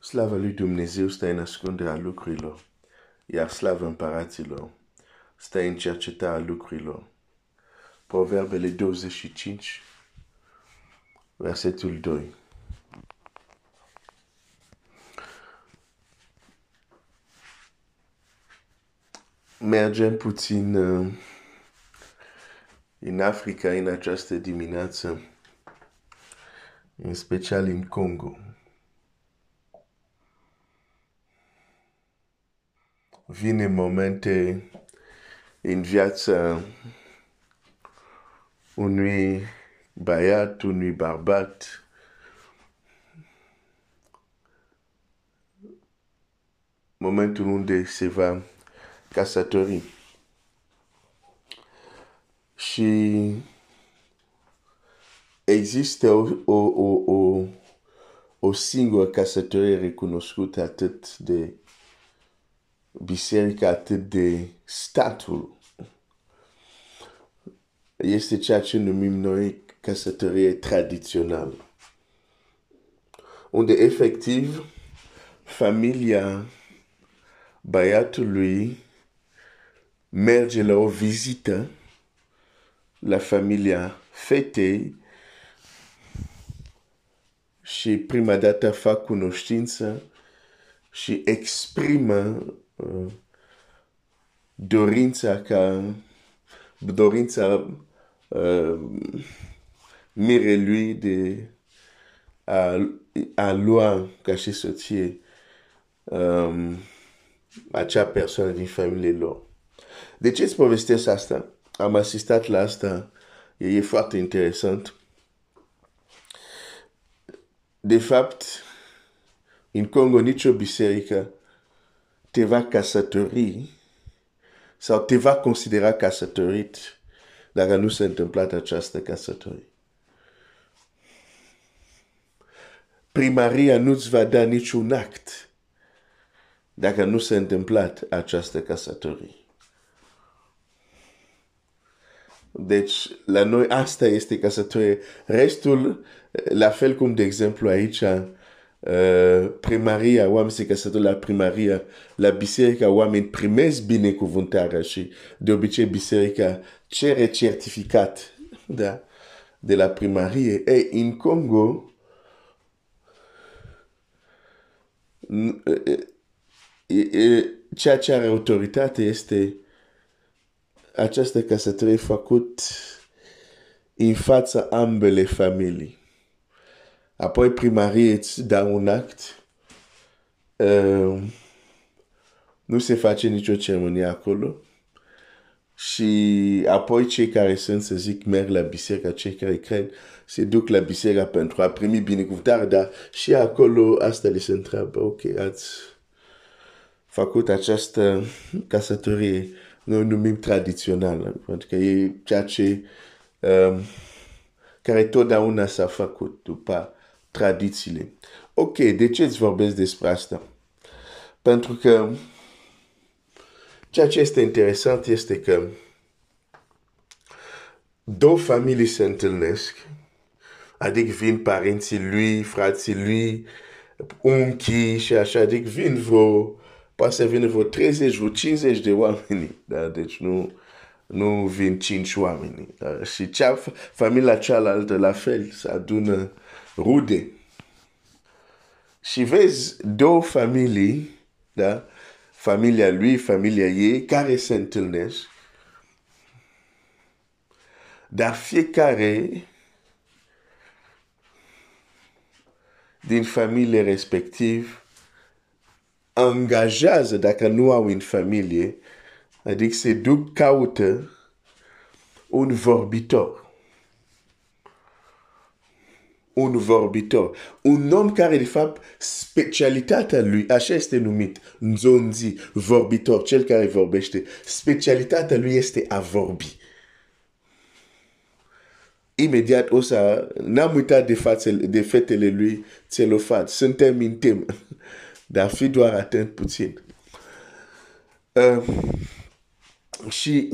Slava lui Dumnezeu stă în ascunderea lucrurilor, iar slavă împăraților stă în cercetarea lucrurilor. Proverbele 25, versetul 2. Mergem puțin uh, în Africa în această dimineață, în special în Congo. Vine momente în viața unui băiat, unui bărbat, momentul unde se va căsători. Și există o, o, o, o, o singură căsătorie recunoscută atât de biserica, atât de statul. Este ceea ce numim noi căsătorie tradițională. Unde efectiv familia băiatului merge la o vizită la familia fetei și prima dată fac cunoștință și exprimă uh, dorința ca dorința uh, mirelui de a, a lua ca și soție um, acea persoană din familie lor. De ce îți povestesc asta? Am asistat la asta, e, e foarte interesant. De fapt, în Congo nicio biserică te va căsători sau te va considera căsătorit dacă nu s-a întâmplat această căsătorie. Primaria nu-ți va da niciun act dacă nu s-a întâmplat această căsătorie. Deci, la noi asta este căsătorie. Restul, la fel cum, de exemplu, aici, uh, primaria, oameni se căsătoresc la primaria, la biserica, oameni primesc binecuvântarea și de obicei biserica cere certificat da, de la primarie. Ei, în Congo, ceea ce are autoritate este această căsătorie făcut în fața ambele familii. Apoi primarie îți dă un act. Uh, nu se face nicio ceremonie acolo. Și apoi cei care sunt, să zic, merg la biserică, cei care cred, se duc la biserică pentru a primi binecuvântare, dar și acolo asta le se întreabă, ok, ați făcut această căsătorie noi numim tradițională, pentru că e ceea ce um, care totdeauna s-a făcut după tradițiile. Ok, de ce îți vorbesc despre asta? Pentru că ceea ce este interesant este că două familii se întâlnesc, adică vin părinții lui, frații lui, unchii și așa, adică vin vreo poate să vină vreo 30, vreo 50 de oameni, da? deci nu, nu vin 5 oameni. Da? Și cea, familia cealaltă la fel, se adună rude. Și vezi două familii, da? familia lui, familia ei, care se întâlnesc, dar fiecare din familie respectiv angajează dacă nu au în familie, adică se duc caută un vorbitor. Un vorbitor. Un om care, de fapt, specialitatea lui, așa este numit, nzonzi, vorbitor, cel care vorbește, specialitatea lui este a vorbi. Imediat o să, n-am uitat de, fațele, de fetele lui Țelofat, suntem în temă dar fi doar atent puțin. Uh, și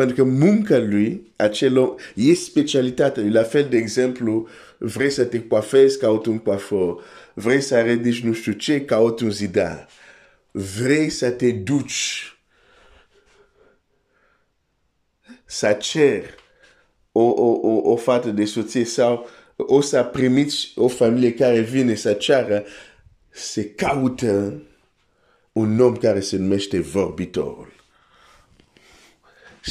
Pentru că munca lui, acel om, e specialitatea lui. La fel, de exemplu, vrei să te coafezi, caut un coafor. Vrei să ridici nu știu ce, caut un zidar. Vrei să te duci să cer o, o, o, o fată de soție sau o să primiți o familie care vine să ceară, se caută un om care se numește vorbitorul.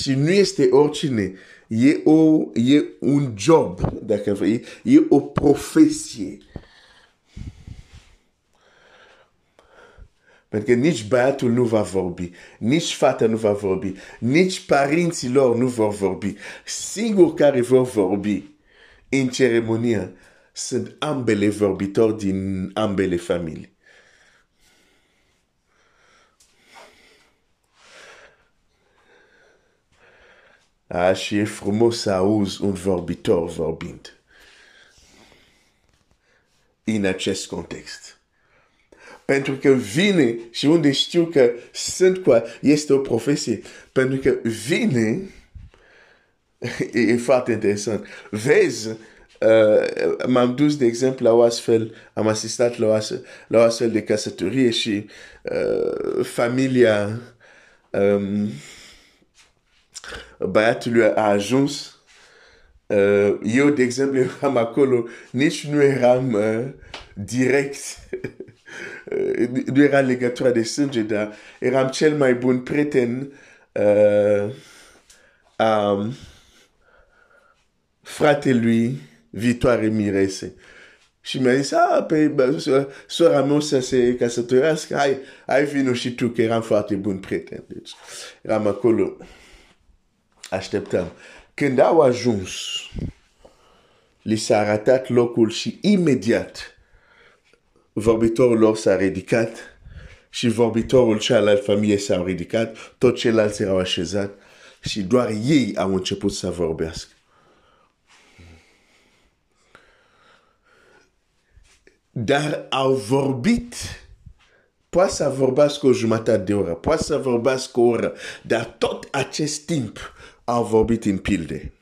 Și nu este oricine. E, o, e un job, dacă vrei, e o profesie. Pentru că nici băiatul nu va vorbi, nici fata nu va vorbi, nici părinții lor nu vor vorbi. Singur care vor vorbi în ceremonie sunt ambele vorbitori din ambele familii. A, și e frumos să auzi un vorbitor vorbind. În acest context. Pentru că vine și unde știu că sunt cu este o profesie. Pentru că vine, e, e foarte interesant. Vezi, uh, m-am dus, de exemplu, la o astfel, am asistat la o astfel, la o astfel de căsătorie și uh, familia um, băiatului a ajuns. Uh, eu, de exemplu, eram acolo, nici nu eram uh, direct nu era legătura de sânge, dar eram cel mai bun prieten uh, a fratelui Viitoare Mirese. Și mi-a zis, ah, pe sora mea să se căsătorească, hai, hai vino și tu, că eram foarte bun prieten. Deci, eram acolo, așteptam. Când au ajuns, li s-a arătat locul și imediat vorbitorul lor s-a ridicat și vorbitorul cealaltă familie s-a ridicat, tot ceilalți erau așezat și doar ei au început să vorbească. Dar au vorbit poate să vorbească o jumătate de oră, poate să vorbească o oră, dar tot acest timp au vorbit în pilde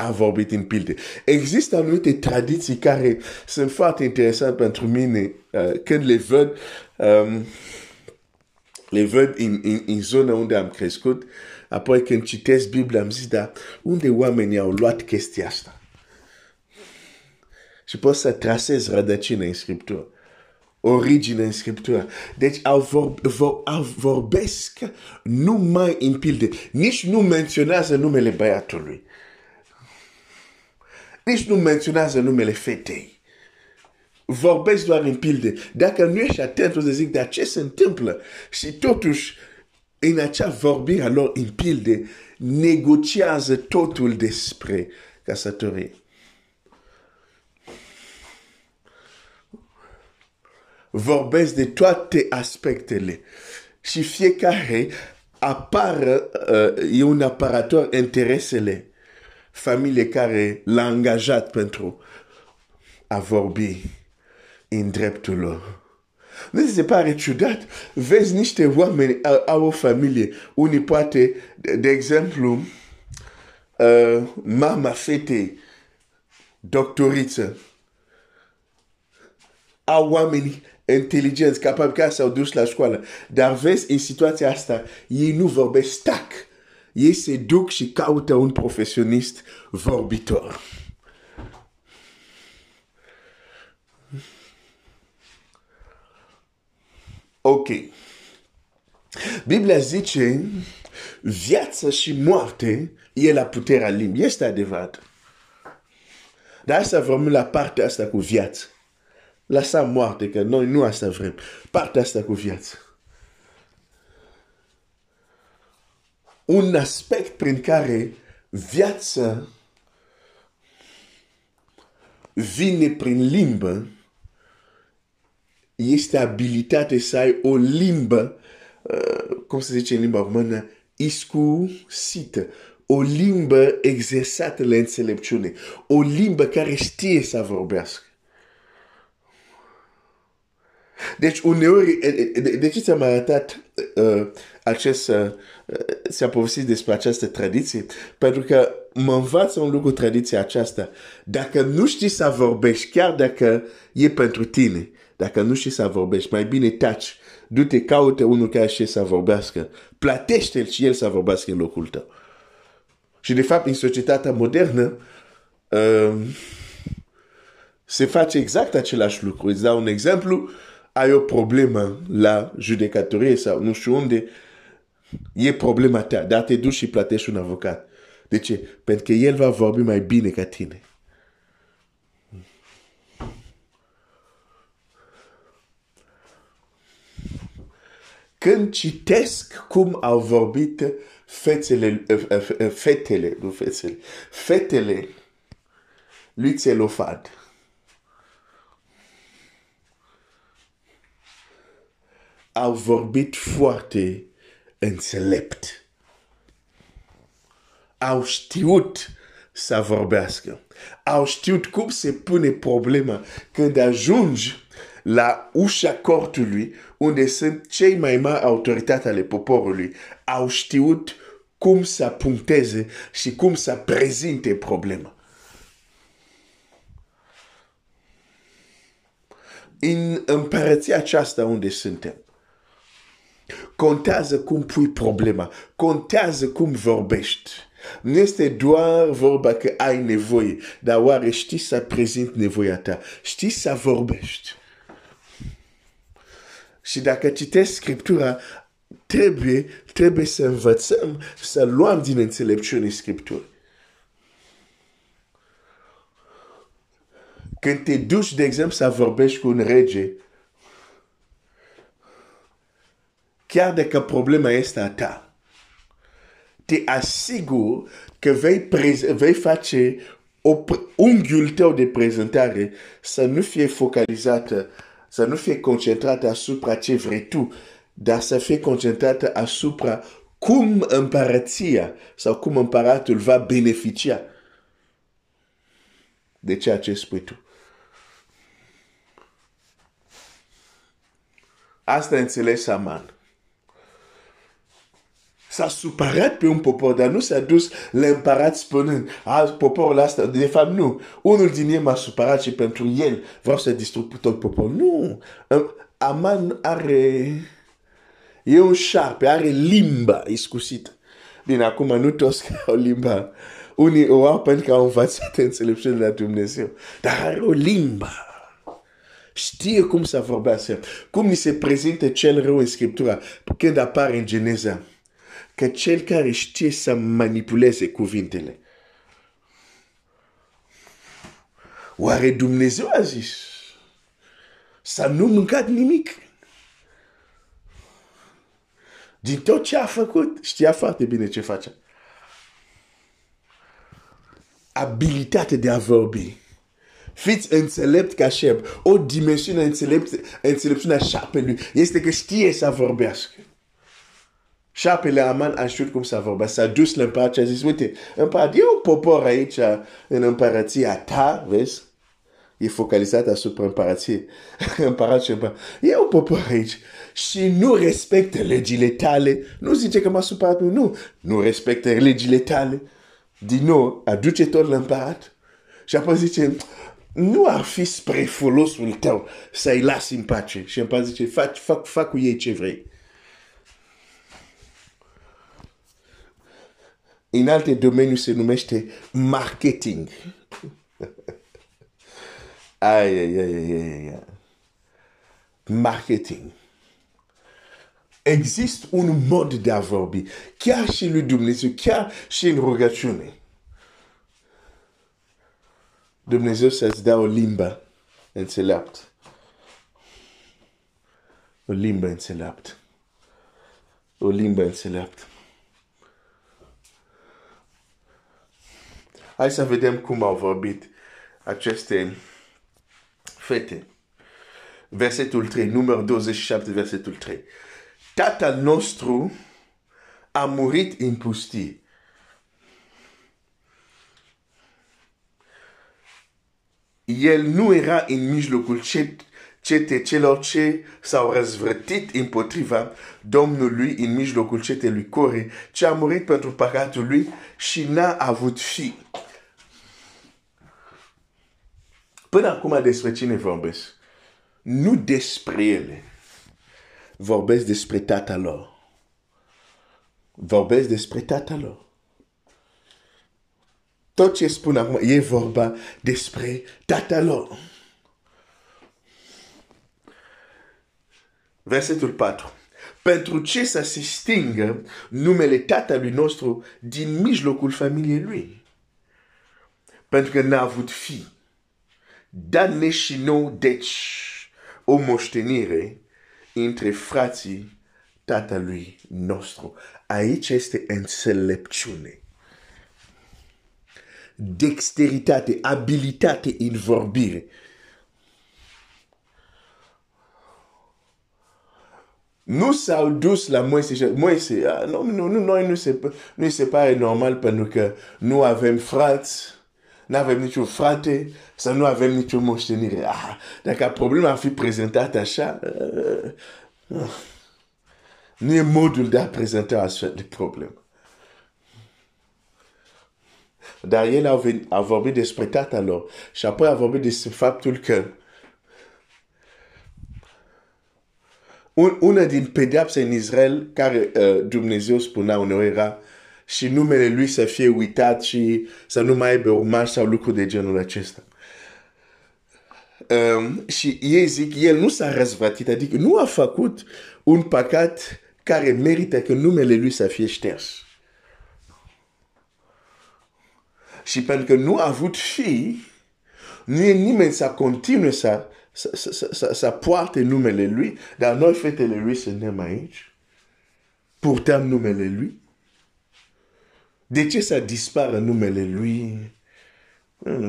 a vorbit în pilde. Există anumite tradiții care sunt foarte interesante pentru mine uh, când le văd, um, le văd în, în, în zona unde am crescut. Apoi când citesc Biblia am zis, dar unde oamenii au luat chestia asta? Și pot să trasez rădăcină în Scriptură origine în Scriptură. Deci au, vor, vor, au vorbesc numai în pilde. Nici nu menționează numele băiatului nici nu menționează numele fetei. Vorbesc doar în pilde. Dacă nu ești atent, o să zic, dar ce se întâmplă? Și totuși, în acea vorbire lor în pilde, negociază totul despre căsătorie. Vorbesc de toate aspectele și fiecare apară, uh, e un aparator interesele familie care l-a angajat pentru a vorbi în dreptul lor. Nu se pare ciudat? Vezi niște oameni au o familie. Unii poate, de exemplu, uh, mama fetei, doctoriță, au oameni inteligenți, capabili care s-au dus la școală. Dar vezi, în situația asta, ei nu vorbesc stac ei se duc și caută un profesionist vorbitor. Ok. Biblia zice, viața și moarte e la puterea limbii. Este adevărat. Dar asta vrem la partea asta cu viață. Lăsa moarte, că noi nu asta vrem. Partea asta cu viață. un aspect prin care viața vine prin limbă este abilitatea să ai o limbă, uh, cum se zice în limba română, iscusită. O limbă exersată la înțelepciune. O limbă care știe să vorbească. Deci uneori, de ce ți-am arătat uh, acest, uh, ți-am povestit despre această tradiție? Pentru că mă învață un lucru tradiția aceasta. Dacă nu știi să vorbești, chiar dacă e pentru tine, dacă nu știi să vorbești, mai bine taci. Du-te, caută unul care știe să vorbească. Plătește-l și el să vorbească în locul tău. Și de fapt, în societatea modernă, uh, se face exact același lucru. Îți dau un exemplu, ai o problemă la judecătorie sau nu știu unde, e problema ta, dar te duci și plătești un avocat. De ce? Pentru că el va vorbi mai bine ca tine. Când citesc cum au vorbit fetele, fetele, nu fetele, fetele lui Țelofad, au vorbit foarte înțelept. Au știut să vorbească. Au știut cum se pune problema când ajungi la ușa cortului, unde sunt cei mai mari autorități ale poporului. Au știut cum să puncteze și cum să prezinte problema. În împărăția aceasta unde suntem, Contează cum pui problema. Contează cum vorbești. Nu este doar vorba că ai nevoie, dar oare știi să prezint nevoia ta? Știi să vorbești? Și dacă citești Scriptura, trebuie, trebuie să învățăm, să luăm din înțelepciune Scripturii. Când te duci, de exemplu, să vorbești cu un rege, chiar dacă problema este a ta, te asigur că vei, vei face o, unghiul tău de prezentare să nu fie focalizată, să nu fie concentrată asupra ce vrei tu, dar să fie concentrată asupra cum împărăția sau cum împăratul va beneficia de ceea ce spui tu. Asta înțelegi Saman s-a supărat pe un popor, dar nu s-a dus la împărat spunând, a, poporul ăsta, de fapt nu, unul din ei m-a supărat și pentru el vreau să distrug tot poporul. Nu, Aman are, e un șarpe, are limba iscusită. Bine, acum nu toți au limba. Unii o au pentru că au învățat înțelepciunea de la Dumnezeu. Dar are o limba. Știe cum să vorbească. Cum ni se prezintă cel rău în Scriptura când apare în Geneza că cel care știe să manipuleze cuvintele. Oare Dumnezeu a zis să nu mâncat nimic? Din tot ce a făcut, știa foarte bine ce face. Abilitate de a vorbi. Fiți înțelept ca șerp. O dimensiune înțelept, înțelepciunea șarpelui este că știe să vorbească. Șapele Aman a știut cum să vorba. S-a dus la împărat și a zis, uite, împărat, e un popor aici în împărăția ta, vezi? E focalizat asupra împărăției. împărat și împărat. E un popor aici și nu respectă legile tale. Nu zice că m-a supărat, nu. Nu respectă legile tale. Din nou, aduce tot la împărat. Și apoi zice, nu ar fi spre folosul tău să-i lasi în pace. Și împărat zice, fac, fac, fac cu ei ce vrei. În alte domenii se numește marketing. ai, ai, ai, ai, ai. Marketing. Există un mod de a vorbi, chiar și lui Dumnezeu, chiar și în rugăciune. Dumnezeu să-ți dea o limbă înțeleaptă. O limbă înțeleaptă. O limbă înțeleaptă. Hai să vedem cum au vorbit aceste fete. Versetul 3, număr 27, versetul 3. Tatăl nostru a murit în pustie. El nu era în mijlocul cete celor ce s-au răzvrătit împotriva Domnului în mijlocul cetelui Core, ce a murit pentru păcatul lui și n-a avut fi. Până acum despre cine vorbesc? Nu despre ele. Vorbesc despre tata lor. Vorbesc despre tata lor. Tot ce spun acum e vorba despre tata lor. Versetul 4. Pentru ce să se stingă numele tatălui nostru din mijlocul familiei lui? Pentru că n-a avut fi. Dar și nou, deci, o moștenire între frații tatălui nostru. Aici este înțelepciune. Dexteritate, abilitate în vorbire. nu s-au dus la Moise. Moise, ah, nu, nu, nu, noi nu se, nu se pare normal pentru că nu avem frați, nu avem niciun frate, să nu avem niciun moștenire. Ah, dacă problema ar fi prezentat așa, uh, uh, nu e modul de a prezenta astfel de problemă. Dar el a, venit, a vorbit despre tatăl lor și apoi a vorbit despre faptul că Un, una din pedepse în Israel care uh, Dumnezeu spunea uneori era și numele lui să fie uitat și să nu mai aibă urmaj sau lucruri de genul acesta. Um, și ei zic, el nu s-a răzvătit, adică nu a făcut un păcat care merită că numele lui să fie șters. Și pentru că nu a avut fi, nu e nimeni să continue să să, să, să, să poarte numele lui, dar noi fetele lui suntem aici. Purtăm numele lui. De ce să dispară numele lui?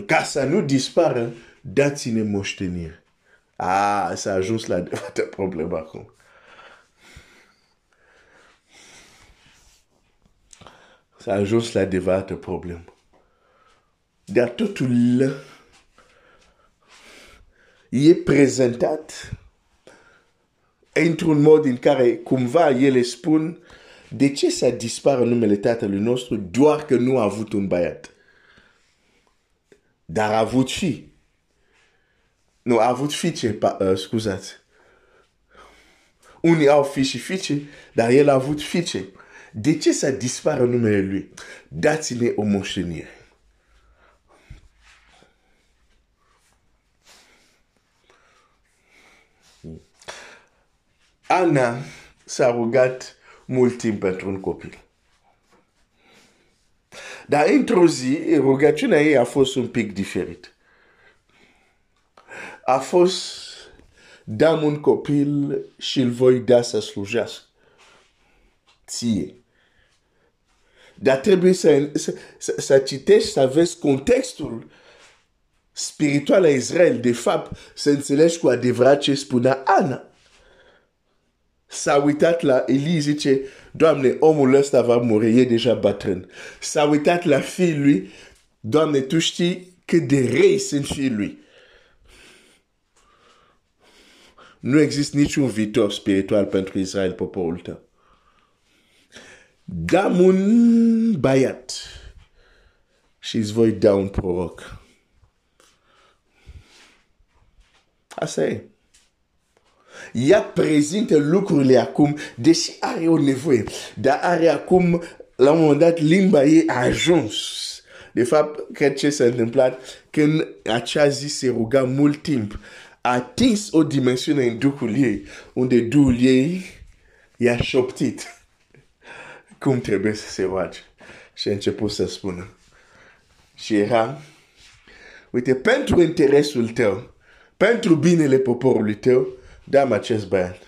Ca să nu dispară, dați-ne moștenire. Ah, s-a ajuns la adevărată problemă acum. S-a ajuns la adevărată problemă. Dar totul e prezentat într-un mod în care cumva ele spun de ce să dispară numele tatălui nostru doar că nu a avut un băiat. Dar a avut fi. Nu, a avut fiice, uh, scuzați. Unii au fi și fiice, dar el a avut fiice. De ce să dispară numele lui? Dați-ne o moștenire. Ana s-a rugat mult timp pentru un copil. Dar într-o zi, rugăciunea ei a fost un pic diferit. A fost, dăm un copil și îl voi da să slujească. Ție. Dar trebuie să, să, să, să citești, să vezi contextul spiritual a Israel. De fapt, să înțelegi cu adevărat ce spunea Ana s-a uitat la Eli, zice, Doamne, omul ăsta va muri, e deja bătrân. S-a uitat la fiul lui, Doamne, tu știi cât de rei sunt fiul lui. Nu există niciun viitor spiritual pentru Israel, poporul tău. Dam un băiat și îți voi da un proroc. Asta e ea prezintă lucrurile acum, deși are o nevoie, dar are acum, la un moment dat, limba ei a ajuns. De fapt, cred ce s-a întâmplat când acea zi se ruga mult timp, a atins o dimensiune în Duhul ei, unde Duhul ei i-a șoptit cum trebuie să se roage. Și a început să spună. Și era, uite, pentru interesul tău, pentru binele poporului tău, dăm acest băiat.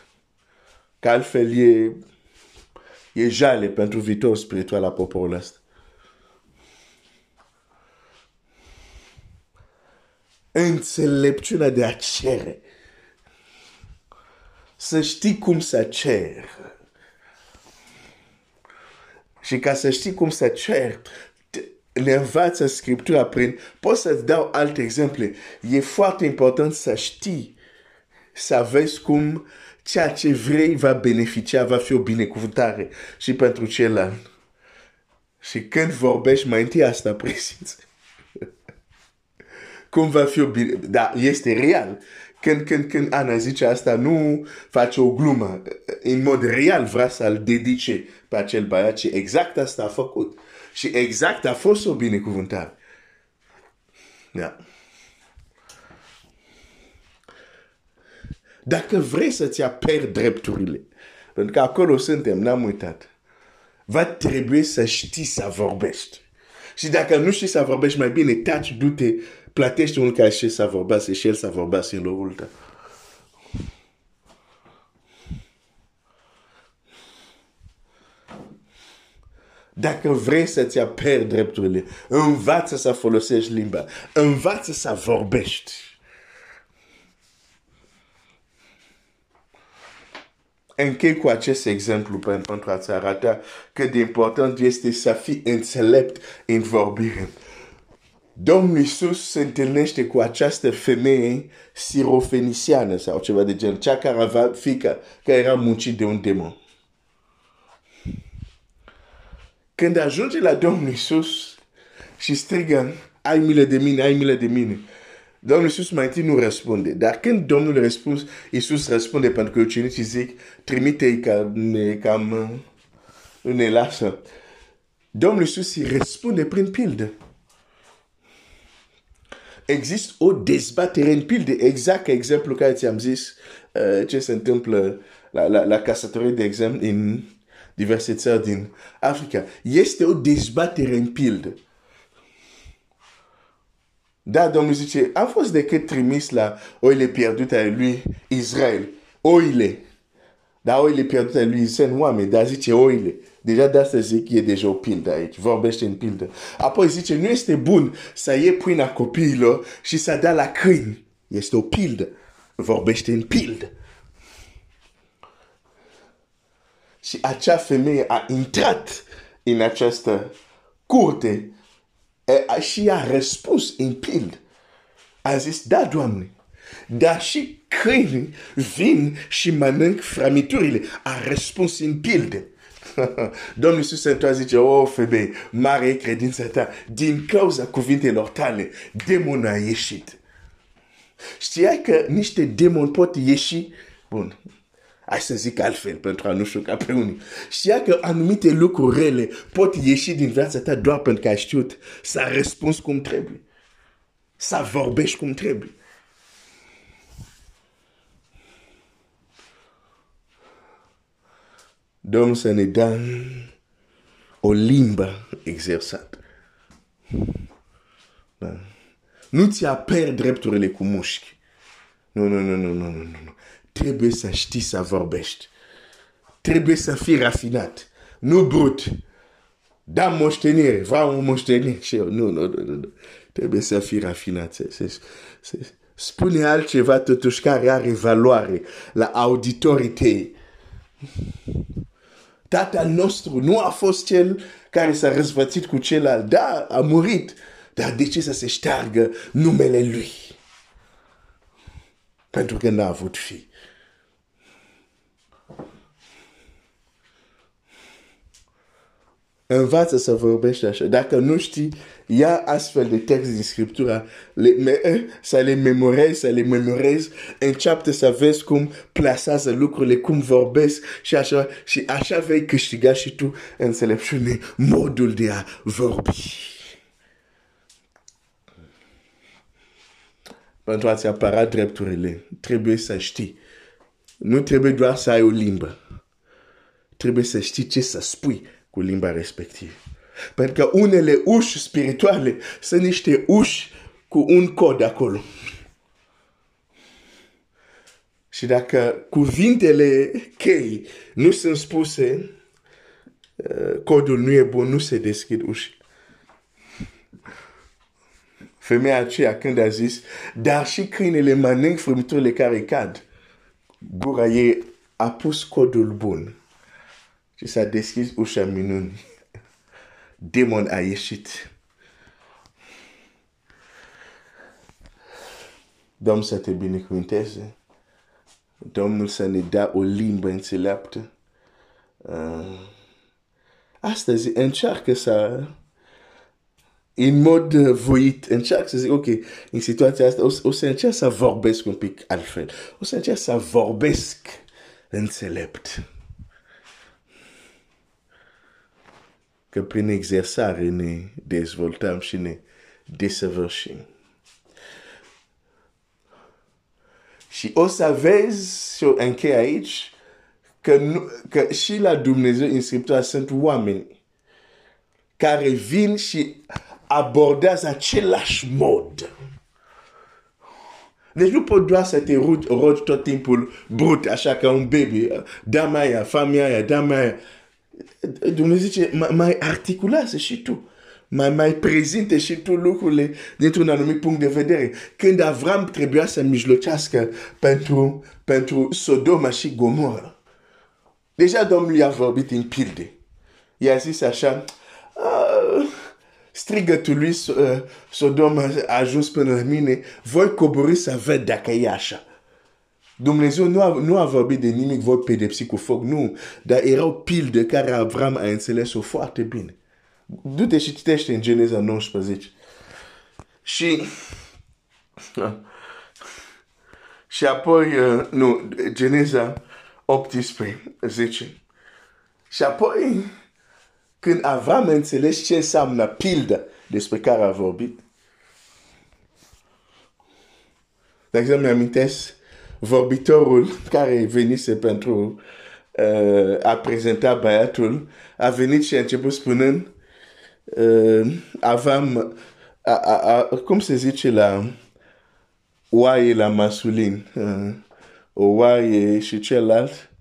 Că altfel e, e jale pentru viitor spiritual a poporului ăsta. Înțelepciunea de a cere. Să știi cum să cer. Și ca să știi cum să cer, ne învață Scriptura prin... Pot să-ți dau alte exemple. E foarte important să știi să vezi cum ceea ce vrei va beneficia, va fi o binecuvântare și pentru celălalt. Și când vorbești mai întâi asta presimți. cum va fi o bine... Da, este real. Când, când, când Ana zice asta, nu face o glumă. În mod real vrea să-l dedice pe acel băiat și exact asta a făcut. Și exact a fost o binecuvântare. Da. Dacă vrei să-ți aperi drepturile, pentru că acolo suntem, n-am uitat, va trebui să știi să vorbești. Și dacă nu știi să vorbești mai bine, taci, du-te, plătești unul care știe să vorbească și el să vorbească în locul tău. Dacă vrei să-ți aperi drepturile, învață să folosești limba, învață să vorbești. Închei cu acest exemplu pentru a-ți arăta cât de important este să fii înțelept în vorbire. Domnul Iisus se întâlnește cu această femeie sirofenisiană sau ceva de gen, cea care avea fica, care era muncit de un demon. Când ajunge la Domnul Iisus și strigă, ai milă de mine, ai milă de mine, Domnul Iisus mai întâi nu răspunde. Dar când Domnul răspuns, Iisus răspunde pentru că ucenicii zic, trimite-i ca ne, cam ne lasă. Domnul Iisus îi răspunde prin pildă. Există o dezbatere în pilde, exact ca exemplu care ți-am zis uh, ce se întâmplă la, la, la casătorie, de exemplu, în diverse țări din Africa. Este o dezbatere în pildă. Da, Domnul zice, a fost decât trimis la oile pierdute ale lui Israel. Oile. Da, oile pierdute ale lui Israel, oameni, dar zice oile. Deja de asta zic e deja o pildă aici, vorbește în pildă. Apoi zice, nu este bun să iei pâinea copiilor și să dea la câini. Este o pildă. Vorbește în pildă. Și acea femeie a intrat în această curte e, și a răspuns în pild. A zis, da, Doamne, dar și câinii vin și mănânc frămiturile. A răspuns în pilde. Domnul Iisus se întoarce zice, oh, femeie, mare e credința ta. Din cauza cuvintelor tale, demonul a ieșit. Știai că niște demoni pot ieși? Bun, Hai să zic altfel pentru a nu șoca pe unii. Știa că anumite lucruri rele pot ieși din viața ta doar pentru că ai știut să răspunzi cum trebuie. Să vorbești cum trebuie. Domnul să ne dă o limbă exersată. Da. Nu ți aperi drepturile cu mușchi. Nu, nu, nu, nu, nu, nu, nu. Trebuie să știi să vorbești. Trebuie să fii rafinat. Nu brut. Da moștenire, vreau o moștenire și eu. Nu, nu, nu, nu. Trebuie să fii rafinat. Se, se, se, spune altceva totuși care are valoare la auditorii tăi. Tatăl nostru nu a fost cel care s-a răzvățit cu celălalt. Da, a murit. Dar de ce să se șteargă numele lui? Pentru că n-a avut fi. Învață să vorbești așa. Dacă nu știi, ia astfel de text din Scriptura, le, me, eh, să le memorezi, să le memorezi, înceapă să vezi cum plasează lucrurile, cum vorbesc și așa, și așa vei câștiga și tu înțelepciune, modul de a vorbi. Pentru a-ți apăra drepturile, trebuie să știi. Nu trebuie doar să ai o limbă. Trebuie să știi ce să spui cu limba respectivă. Pentru că unele uși spirituale sunt niște uși cu un cod acolo. Și dacă cuvintele chei nu sunt spuse, uh, codul nu e bun, nu se deschid uși. Femeia aceea când a zis, dar și câinele mănânc frâmturile care cad, gura ei a pus codul bun. Și s-a deschis ușa minuni. Demon a ieșit. Domnul să te binecuvânteze. Domnul să ne dea o limbă înțeleaptă. Uh, astăzi încearcă să în mod voit, încerc să zic, ok, în situația asta o, o să încerc să vorbesc un pic altfel. O să încerc să vorbesc înțelept. Că prin exersare ne dezvoltăm și ne desăvârșim. Și o să vezi, și închei aici, că, nu, că și la Dumnezeu în Scriptura sunt oameni care vin și abordează același mod. Deci nu poți doar să te rogi tot timpul brut, așa ca un baby. Da mai aia, familia aia, da mai aia. Dumnezeu zice, mai articulează și tu. Mai, mai prezinte și tu lucrurile dintr-un anumit punct de vedere. Când Avram trebuia să mijlocească pentru, pentru Sodoma și Gomorra. Deja Domnul i-a vorbit în pilde. I-a zis așa, uh, strigătul lui uh, Sodoma a ajuns până la mine, voi cobori să văd dacă e așa. Dumnezeu nu a, nu a vorbit de nimic, voi pedepsi cu foc, nu. Dar erau pilde care Avram a înțeles-o foarte bine. Du-te și citește în Geneza 19. Și... Și apoi, uh, nu, Geneza 18, 10. Și apoi, când Avram înțeles ce înseamnă pildă despre care a vorbit, de exemplu, mi-amintesc vorbitorul care venise pentru uh, a prezenta băiatul, a venit și a început spunând uh, aveam, a, a, a, cum se zice la oaie la masculin, uh, o oaie și celălalt,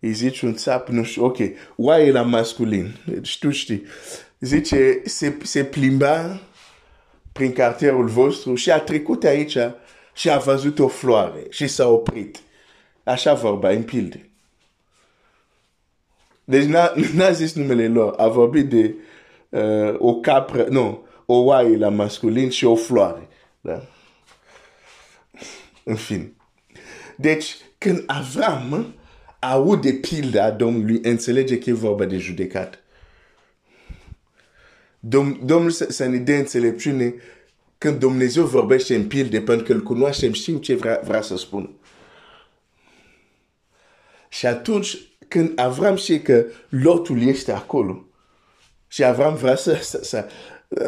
îi zice un țap, nu știu, ok, oaie la masculin, deci tu știi, zice, se, se plimba prin cartierul vostru și a trecut aici și a văzut o floare și s-a oprit. Așa vorba în pilde. Deci n-a zis numele lor, a vorbit de uh, o capră, nu, o oaie la masculin și o floare. Da? În fin. Deci, când Avram aude pilda Domnului, înțelege că e vorba de judecat. Dom Domnul să ne dea înțelepciune când Dumnezeu vorbește în pilde, pentru că îl cunoaștem, știm ce vrea, vrea să spună. Și atunci, când Avram știe că lotul este acolo, și Avram vrea să, să, să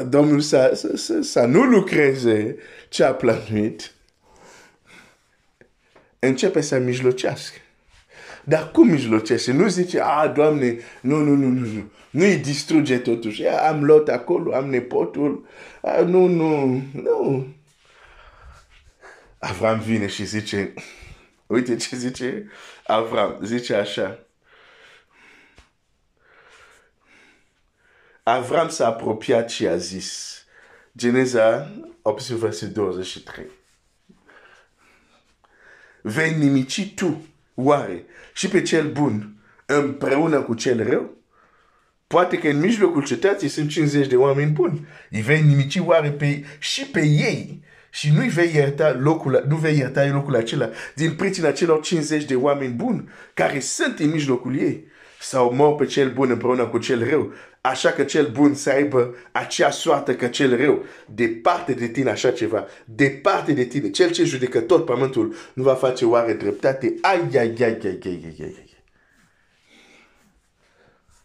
Domnul să, să, să, să nu lucreze ce a planuit, începe să mijlocească. Dar cum mijlocește? Nu zice, a, Doamne, nu, nu, nu, nu, nu. Nu îi distruge totuși. Am lot acolo, am nepotul. A, nu, nu, nu. Avram vine și zice, uite ce zice Avram, zice așa. Avram s-a apropiat și a zis, Geneza 8, verset 23. Vei nimici tu, oare, și pe cel bun împreună cu cel rău? Poate că în mijlocul cetății sunt 50 de oameni buni. Îi vei nimici oare pe, și pe ei și nu vei ierta locul, nu vei ierta locul acela din pricina celor 50 de oameni buni care sunt în mijlocul ei. Sau mor pe cel bun împreună cu cel rău. Așa că cel bun să aibă acea soartă ca cel rău. Departe de tine așa ceva. Departe de tine. Cel ce judecă tot pământul nu va face oare dreptate. Ai, ai, ai, ai, ai, ai, ai, ai.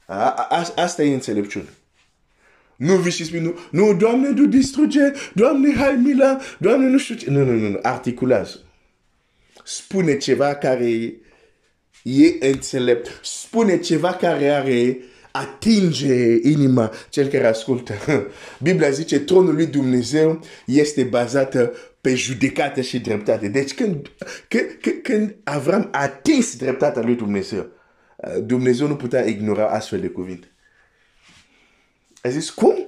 A, a, asta e înțelepciune. Nu vii și spui, nu, nu, Doamne, nu distruge, Doamne, hai mila, Doamne, nu știu ce. Nu, nu, nu, nu, articulează. Spune ceva care e înțelept. Spune ceva care are atinge inima cel care ascultă. Biblia zice, tronul lui Dumnezeu este bazată pe judecată și dreptate. Deci când, când, când Avram a atins dreptatea lui Dumnezeu, Dumnezeu nu putea ignora astfel de cuvinte. A zis, cum?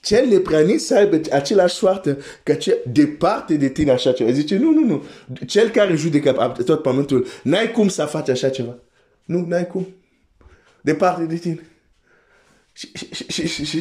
Cel neprănit să aibă același soartă ca cel departe de tine așa ceva. Zice, nu, nu, nu. Cel care judecă tot pământul, n-ai cum să faci așa ceva. Nu, n-ai cum. Departe de tine. Și, și, și, și, și.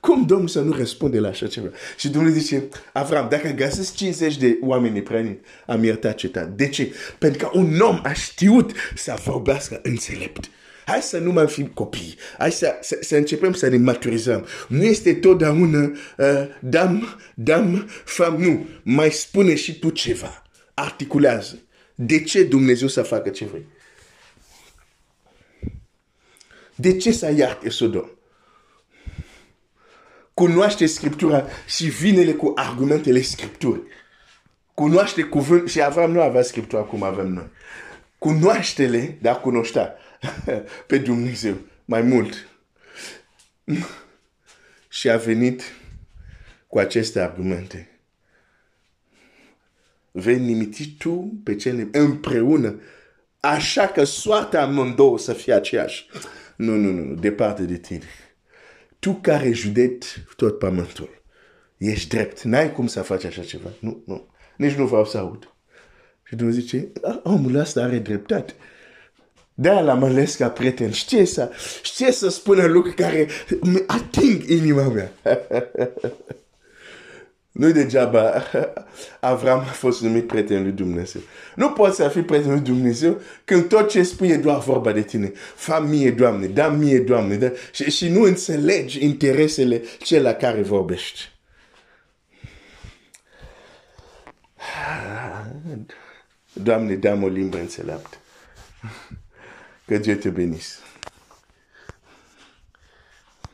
Cum Domnul să nu răspunde la așa ceva? Și Dumnezeu zice, Avram, dacă găsesc 50 de oameni neprăniți, am iertat cetate. De ce? Pentru că un om a știut să vorbească înțelept. Hai să nu mai fim copii. Hai să, să, să începem să ne maturizăm. Nu este totdeauna uh, dam, dam, fam, nu. Mai spune și tu ceva. Articulează. De ce Dumnezeu să facă ce vrei? De ce să ierte Sodom? Cunoaște Scriptura și vine cu argumentele Scripturii. Cunoaște cuvânt și Avram nu avea Scriptura cum avem noi. Cunoaște-le, dar cunoștea pe Dumnezeu mai mult. și a venit cu aceste argumente. Vei nimiti tu pe cele împreună, așa că soarta amândouă să fie aceeași. Nu, nu, nu, departe de tine. Tu care județi tot pământul, ești drept. N-ai cum să faci așa ceva. Nu, nu. Nici nu vreau să aud. Și Dumnezeu zice, omul ăsta are dreptate. De-aia l-am ales ca prieten. Știe să, știe să spună lucruri care ating inima mea. Nu degeaba Avram a fost numit prietenul lui Dumnezeu. Nu poți să fii prietenul lui Dumnezeu când tot ce spui e doar vorba de tine. Fa mie, Doamne, da mie, Doamne. Da? Și, și nu înțelegi interesele cel la care vorbești. Doamne, dăm o limbă înțeleaptă. Que Dieu te bénisse.